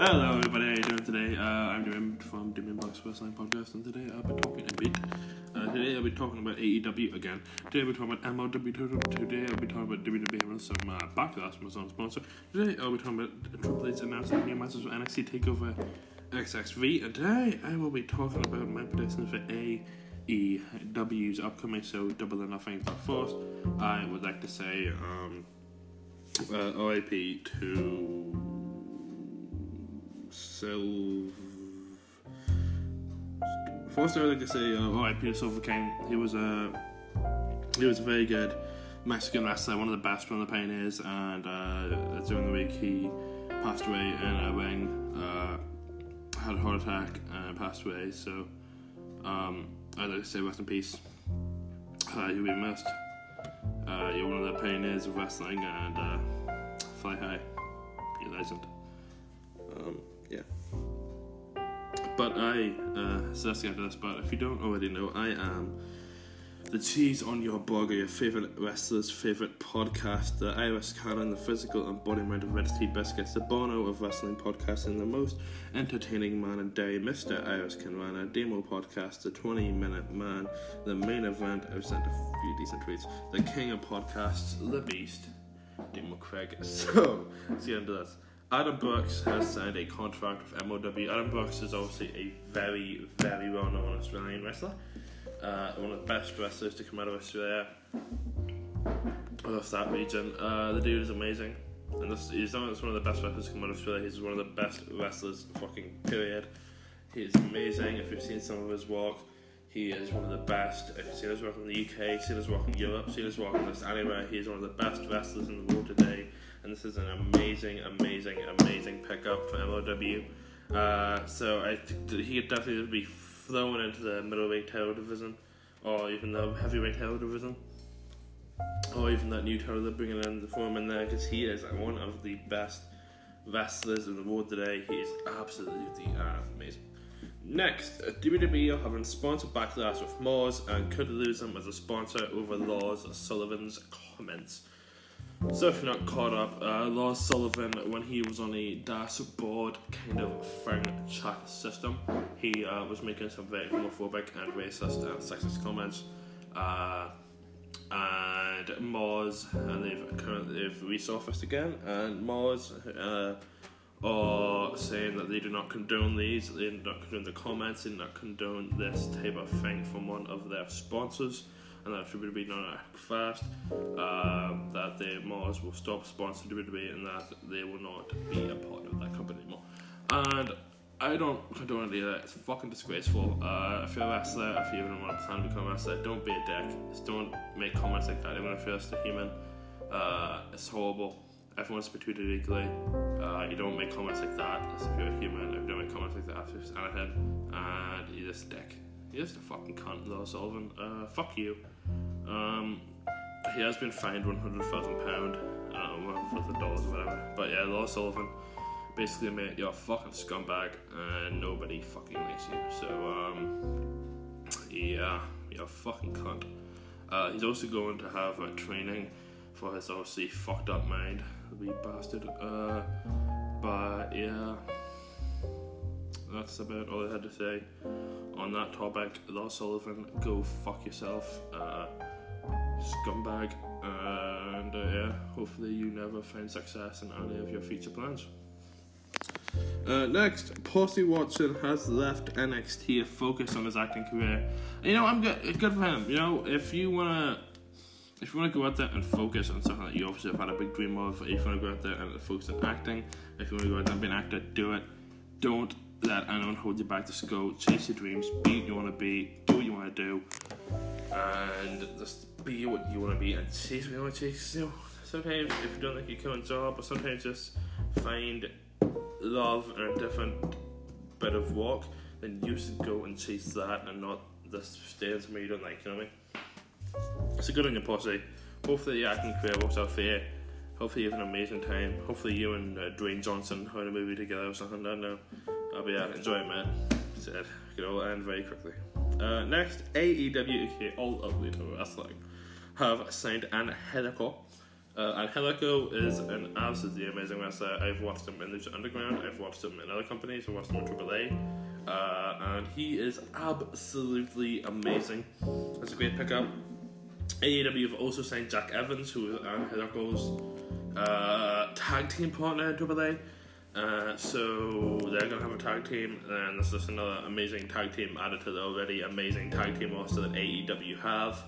Hello, everybody. How you doing today? Uh, I'm doing from Damien Bucks Wrestling Podcast, and today I'll be talking a bit. Uh, today I'll be talking about AEW again. Today I'll be talking about MLW. Today I'll be talking about WWE and some uh, Backlash, my son's sponsor. Today I'll be talking about Triple H announcing new matches for NXT Takeover XXV, and today I will be talking about my predictions for AEW's upcoming show, Double or Nothing. But first, I would like to say um, uh, RIP to so first I would like to say uh, RIP to Silver King. He was a he was a very good Mexican wrestler, one of the best from the Pioneers, and uh, during the week he passed away in a ring, uh, had a heart attack and passed away. So um, I'd like to say rest in peace. Uh, you'll be missed. Uh, you're one of the pioneers of wrestling, and uh, fly high. You're a legend. Um, yeah. But I, uh, so let's get to this. But if you don't already know, I am the cheese on your burger, your favourite wrestler's favourite podcast, the Iris Cannon, the physical embodiment of Red Tea Biscuits, the Bono of wrestling podcasting, the most entertaining man in Derry, Mr. Iris Canrana, Demo podcast, the 20 minute man, the main event, I've sent a few decent tweets, the king of podcasts, the beast, Demo Craig. So, let's get into this. Adam Brooks has signed a contract with MLW. Adam Brooks is obviously a very, very well known Australian wrestler. Uh, one of the best wrestlers to come out of Australia. Of that region. Uh, the dude is amazing. And this, he's not just one of the best wrestlers to come out of Australia, he's one of the best wrestlers, fucking period. He is amazing. If you've seen some of his work, he is one of the best. If you've seen his work in the UK, seen his work in Europe, seen his work in this anywhere, he is one of the best wrestlers in the world today. And this is an amazing, amazing, amazing pickup for MLW. Uh, so I th- he could definitely be thrown into the middleweight title division, or even the heavyweight title division, or even that new title they're bringing in, the form in there, because he is one of the best wrestlers in the world today. He is absolutely uh, amazing. Next, uh, WWE are having sponsor backlash with Mars and could lose them as a sponsor over Lars Sullivan's comments. So if you're not caught up, uh, Lars Sullivan, when he was on a dashboard kind of thing chat system, he uh, was making some very homophobic and racist and sexist comments. Uh, and Mars, and they've currently they've resurfaced again, and Mars uh, are saying that they do not condone these, they do not condone the comments, they do not condone this type of thing from one of their sponsors and that WWE not act fast, um, that the Mars will stop sponsoring WWE and that they will not be a part of that company anymore. And I don't condone any of that. It's fucking disgraceful. Uh, if you're a wrestler, if you even want to plan to become a wrestler, don't be a dick. Just don't make comments like that, even if you're just a human. Uh, it's horrible. Everyone's to be treated equally. Uh, you don't make comments like that as if you're a human. If you don't make comments like that, if you're anything, and you're just a dick. You're just a fucking cunt, Lars Sullivan. Uh, fuck you. Um, he has been fined one hundred thousand pound, um, for the dollars whatever. But yeah, Lars Sullivan, basically, mate, you're a fucking scumbag, and nobody fucking likes you. So um, yeah, you're a fucking cunt. Uh, he's also going to have a training for his obviously fucked up mind, the wee bastard. Uh, but yeah, that's about all I had to say on that topic. Lars Sullivan, go fuck yourself. Uh, scumbag, and uh, yeah, hopefully you never find success in any of your future plans. Uh, next, Percy Watson has left NXT to focus on his acting career. You know, I'm good. Good for him. You know, if you wanna, if you wanna go out there and focus on something that you obviously have had a big dream of, if you wanna go out there and focus on acting, if you wanna go out there and be an actor, do it. Don't let anyone hold you back. Just go chase your dreams, be what you wanna be, do what you wanna do, and just be what you want to be and chase what you want to chase. You know, sometimes if you don't like your current job, or sometimes just find love in a different bit of work, then you should go and chase that and not just stay in somewhere you don't like. You know what I mean? So good on your Percy. Hopefully your acting career works out for you. Hopefully you have an amazing time. Hopefully you and uh, Dwayne Johnson in a movie together or something. I don't know. I'll be uh, enjoy it. Said it could all end very quickly. Uh, next, AEW, aka All Elite Wrestling, have signed Angelico Uh, Angelico is an absolutely amazing wrestler. I've watched him in the Underground. I've watched him in other companies. I've watched him in AAA, uh, and he is absolutely amazing. That's a great pickup. AEW have also signed Jack Evans, who is Angelico's uh, tag team partner in AAA. Uh, so they're gonna have a tag team, and this is another amazing tag team added to the already amazing tag team roster that AEW have.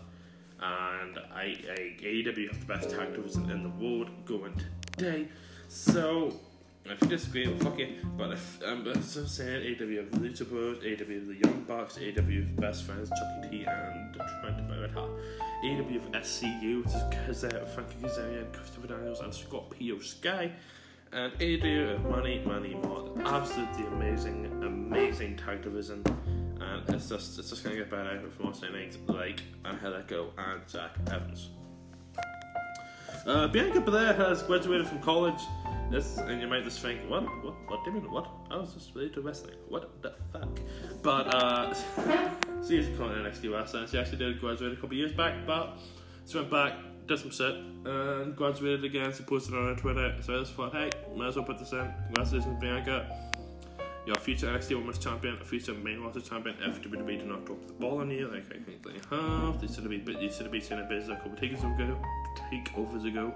And I, I AEW have the best tag teams in the world going today. So if you disagree, well, fuck you. But if I'm um, so saying AEW have the Lucha Bros, AEW have the Young Bucks, AEW have best friends Chucky T and Trent Barrett AEW have SCU, which is Kazarian, Frankie Kazarian, Christopher Daniels, and Scorpio Sky. And AEW Money Money Mod. Absolutely amazing, amazing tag division. And it's just it's just gonna get better with more signings like Angelico and Jack Evans. Uh, Bianca Belair has graduated from college. This and you might just think, what, what, what do you mean, what? I was just related to wrestling. What the fuck? But uh, she is currently NXT wrestler. She actually did graduate a couple years back, but she went back did some shit and graduated again. She posted on her Twitter. So I just thought, hey, might as well put this in. Congratulations, Bianca. You're a future NXT Women's Champion, a future main roster champion. If WWE do not drop the ball on you, like I think they have, they should have been, they should have been seen a bit a couple takeovers ago, takeovers ago.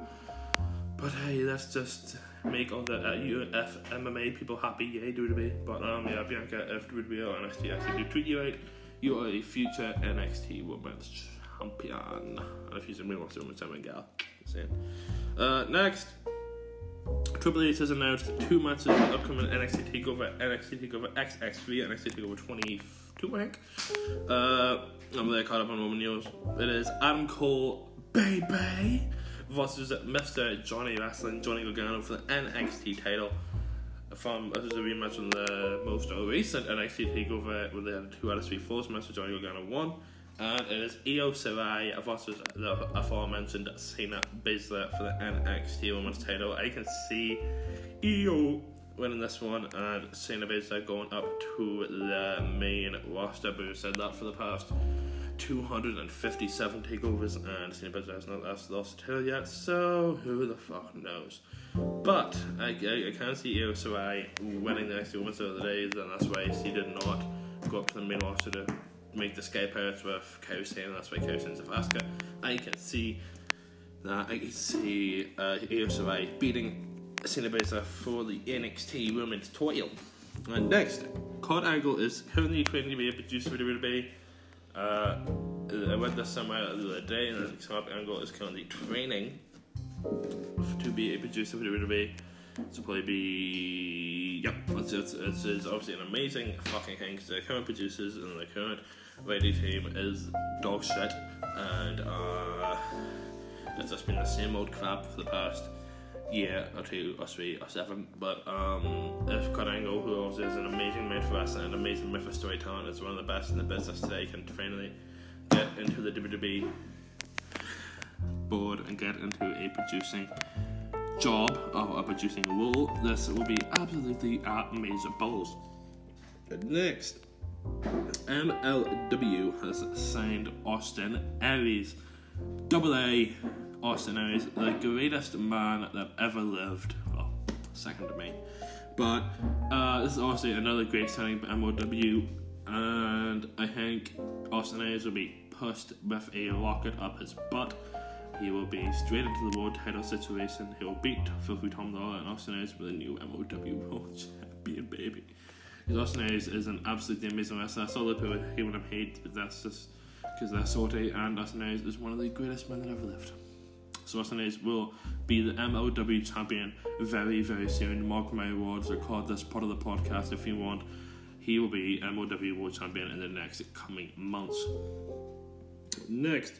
But hey, let's just make all the uh, UF MMA people happy. Yay, WWE. But um, yeah, Bianca, if WWE or NXT actually do treat you right, you are a future NXT Women's champion. And if a real women's champion gal. Saying. Uh, next, Triple H has announced two matches for the upcoming NXT Takeover, NXT Takeover XXV, NXT Takeover 22, I think. Uh, I'm really caught up on Roman news. It is Adam Cole, baby, versus Mr. Johnny Wrestling, Johnny Gargano for the NXT title. From this is a rematch from the most recent NXT Takeover, where they had two out of three falls match. Johnny Gargano won and it is Io Shirai versus the aforementioned Shayna Baszler for the NXT Women's title. I can see Io winning this one and Shayna Baszler going up to the main roster. But we've said that for the past 257 takeovers, and Shayna Baszler has not lost, a title yet, so who the fuck knows? But I, I, I can see Io Shirai winning the NXT Women's title today, and that's why she did not go up to the main roster to make the scapegoats with Kosin, and that's why Kosin's of Asuka. I can see that I can see uh, Io beating Shayna Baszler for the NXT Women's title. And next, Kurt Angle is currently training to be a producer for the WWE. Uh, I read this somewhere the other day, and Kurt Angle is currently training to be a producer for the WWE. So probably be yep. It's, it's, it's, it's obviously an amazing fucking thing because the current producers and the current radio team is dog shit, and uh, it's just been the same old crap for the past year or two or three or seven. But um, if Kurt Angle, who also is an amazing man for us and an amazing man for storytelling, is one of the best in the business today, can finally get into the WWE board and get into a producing job of producing wool, this will be absolutely amazing balls. Next, MLW has signed Austin Aries. Double A Austin Aries, the greatest man that ever lived. Well, second to me. But uh, this is obviously another great signing by MLW, and I think Austin Aries will be pushed with a rocket up his butt. He will be straight into the world title situation. He will beat Filthy Tom Lawler and Austin Aries with a new MLW World Champion, baby. Because Austin Aries is an absolutely amazing wrestler. I saw the people hate him hate, but that's just because they're salty. And Austin Aries is one of the greatest men that ever lived. So Austin Aries will be the MLW champion very, very soon. Mark my words. Record this part of the podcast if you want. He will be MLW World Champion in the next coming months. Next,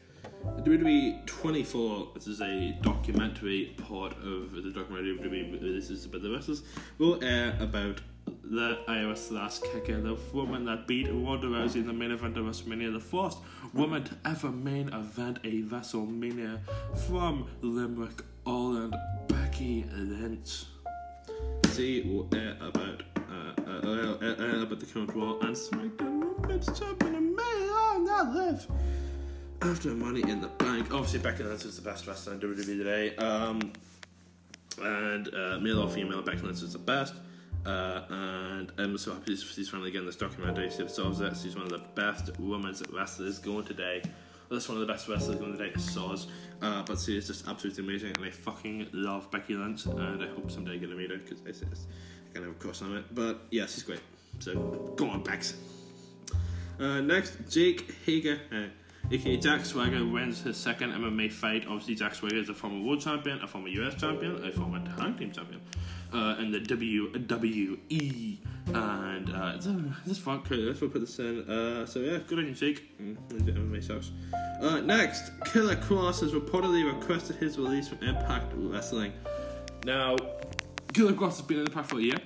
WWE 24, this is a documentary part of the documentary WWE, this is about the wrestlers, will air about the Irish lass kicker, the woman that beat Ronda Rousey in the main event of WrestleMania, the first woman to ever main event a WrestleMania from Limerick, Ireland, Becky Lynch. See will air about uh, uh, uh, uh, about the current Raw and SmackDown Women's Champion and may I not live. After Money in the Bank, obviously Becky Lynch is the best wrestler in WWE today. Um, and uh, male or female, Becky Lynch is the best. Uh, and I'm so happy she's finally getting this documentary. She solves it. She's one of the best women's wrestlers going today. Well, that's one of the best wrestlers going today. Soz. Uh, but she is just absolutely amazing, and I fucking love Becky Lynch, and I hope someday I get to meet her because I kind of a crush on it. But yeah, she's great. So go on, Bex. Uh, next, Jake Hager. Uh, aka Jack Swagger wins his second MMA fight. Obviously, Jack Swagger is a former world champion, a former US champion, a former tag team champion uh, in the WWE. And uh, uh, this fuck, let's put this in. Uh, so yeah, good on you, Jake. Mm, MMA sucks. Uh, next, Killer Kross has reportedly requested his release from Impact Wrestling. Now, Killer Kross has been in Impact for a year.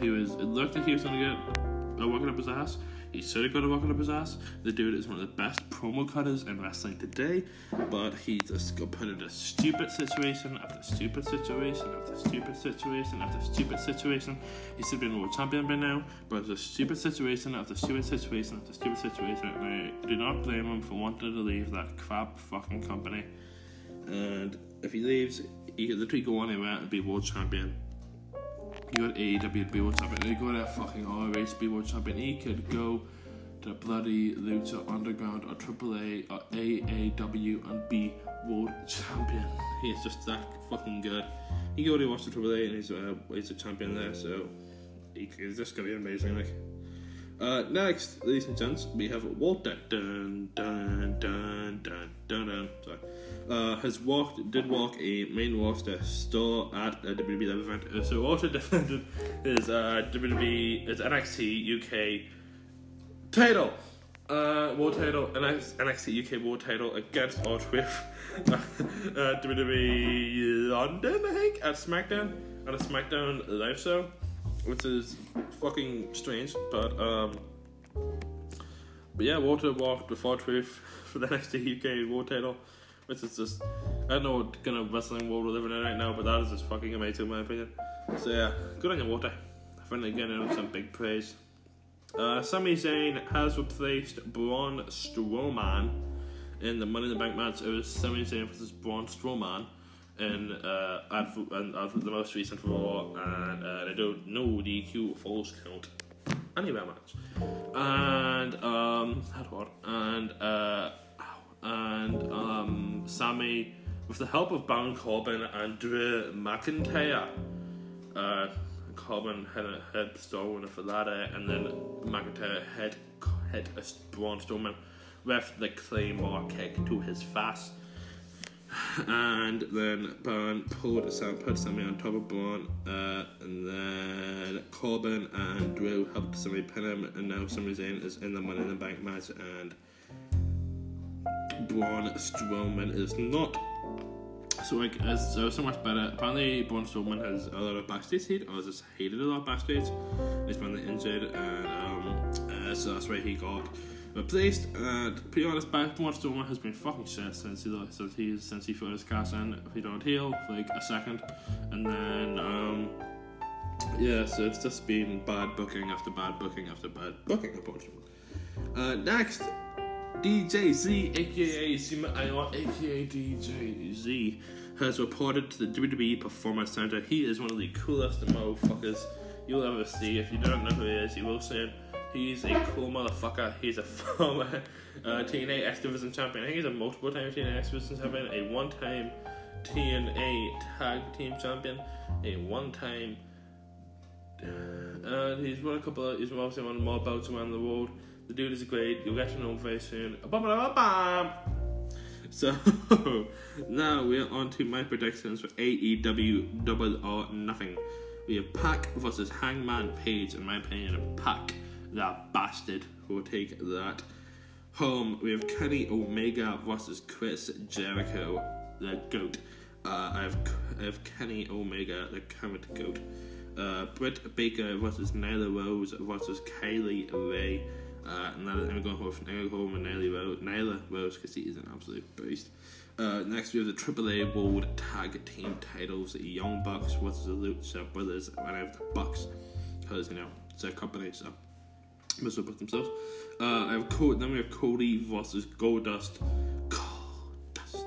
He was, it looked like he was to get a working up his ass. He should have got a rocket up his ass. The dude is one of the best promo cutters in wrestling today, but he just got put into stupid situation after stupid situation after stupid situation after stupid situation. He should have been world champion by now, but it's a stupid situation after stupid situation after stupid situation. And I do not blame him for wanting to leave that crap fucking company. And if he leaves, he could literally go anywhere and be world champion you got AEW world champion. You go to fucking ROH world champion. He could go to bloody Lucha Underground or AAA or AAW and be world champion. He's just that fucking good. He already watched the AAA and he's uh, he's a champion there, so he, he's just gonna be amazing. Like. Uh, next, ladies and gents, we have Walter. Dun dun dun dun dun dun. Sorry. Uh, has walked, did walk a main roster store at a WWE live event. Uh, so Walter defended his uh, WWE, his NXT UK title, uh, world title, NXT UK world title against or with uh, WWE London, I think, at SmackDown, at a SmackDown live show which is fucking strange, but um, but yeah, Walter walked before Truth for the NXT UK World Title, which is just I don't know what kind of wrestling world we're living in right now, but that is just fucking amazing in my opinion. So yeah, good on you, Walter. Finally getting some big praise. Uh, Sami Zayn has replaced Braun Strowman in the Money in the Bank match. It was Sami Zayn versus Braun Strowman in uh, ad, and ad, the most recent Raw, and uh, they don't know the DQ falls count anywhere match, and um, hard, and uh, and um, Sami, with the help of Baron Corbin and Drew McIntyre, uh, Corbin had a head Strowman for that, and then McIntyre had hit a Braun Strowman with the Claymore kick to his face and then Braun pulled Sam, put Sami on top of Braun, uh, and then Corbin and Drew helped Sami pin him, and now Sami Zayn is in the Money in the Bank match, and Braun Strowman is not. So like, so so much better. Apparently, Braun Strowman has a lot of backstage heat, or just hated a lot of backstage. He's been injured, and um, uh, so that's where he got replaced. And to be honest, Braun Strowman has been fucking shit since he since he since he first cast in. If he don't heal for like a second, and then um, yeah, so it's just been bad booking after bad booking after bad booking. Unfortunately. Uh, next, DJ Z, aka Zema Ion, aka DJ Z, has reported to the WWE Performance Center. He is one of the coolest motherfuckers you'll ever see. If you don't know who he is, you will see him. He's a cool motherfucker. He's a former uh, TNA Division champion. I think he's a multiple time TNA Division champion, a one time TNA Tag Team champion, a one time. Uh, and he's won a couple of. He's obviously won more belts around the world. The dude is great. You'll get to know him very soon. So now we're on to my predictions for AEW Double or Nothing. We have Pac versus Hangman Page, in my opinion, Pac that bastard will take that home. We have Kenny Omega versus Chris Jericho, the GOAT. Uh, I, have, I have Kenny Omega, the current GOAT. Uh, Britt Baker versus Nyla Rose versus Kylie Rae. Uh, and I'm going with Nyla Rose and Nyla Rose, Nyla Rose because he is an absolute beast. Uh, next, we have the AAA World Tag Team titles, the Young Bucks versus the Lucha Brothers, and I have the Bucks because you know it's a company, so booked themselves. Uh, I have Co- then we have Cody versus Goldust. Goldust.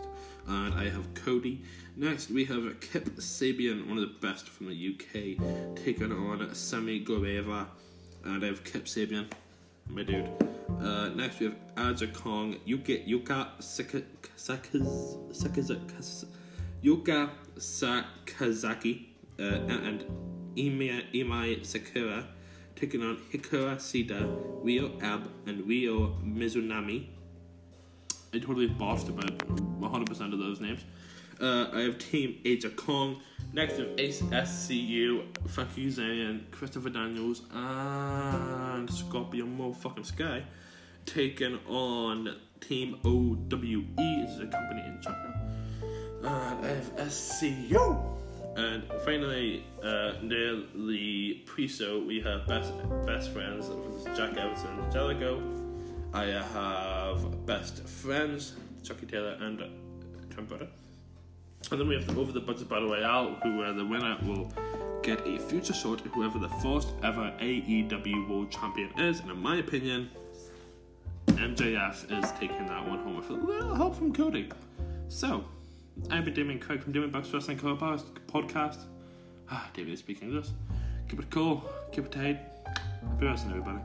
And I have Cody. Next we have Kip Sabian, one of the best from the UK, taking on Sammy Guevara. And I have Kip Sabian, my dude. Uh, next we have Aja Kong, Yuka Yuka Saka- Sakaz Sakaz Yuka Sakazaki uh, and Emi Sakura taking on Hikaru Shida, Ryo Ab, and Ryo Mizunami. I totally bossed about 100% of those names. Uh, I have Team Aja Kong. Next, Ace SCU, Frankie Zayn, Christopher Daniels, and Scorpio Motherfucking Sky taking on Team OWE, is a company in China. Uh, I have SCU. And finally, uh, near the pre-show, we have best best friends with Jack Evans and Jellico. I have best friends Chucky Taylor and uh, And then we have the Over the Budget Battle Royale, who uh, the winner will get a future shot whoever the first ever AEW World Champion is. And in my opinion, MJF is taking that one home with a little help from Cody. So, I've been Damien Craig from Damien Bucks Wrestling Co Podcast. Ah, David is speaking English. Keep it cool, keep it tight. Happy wrestling, everybody.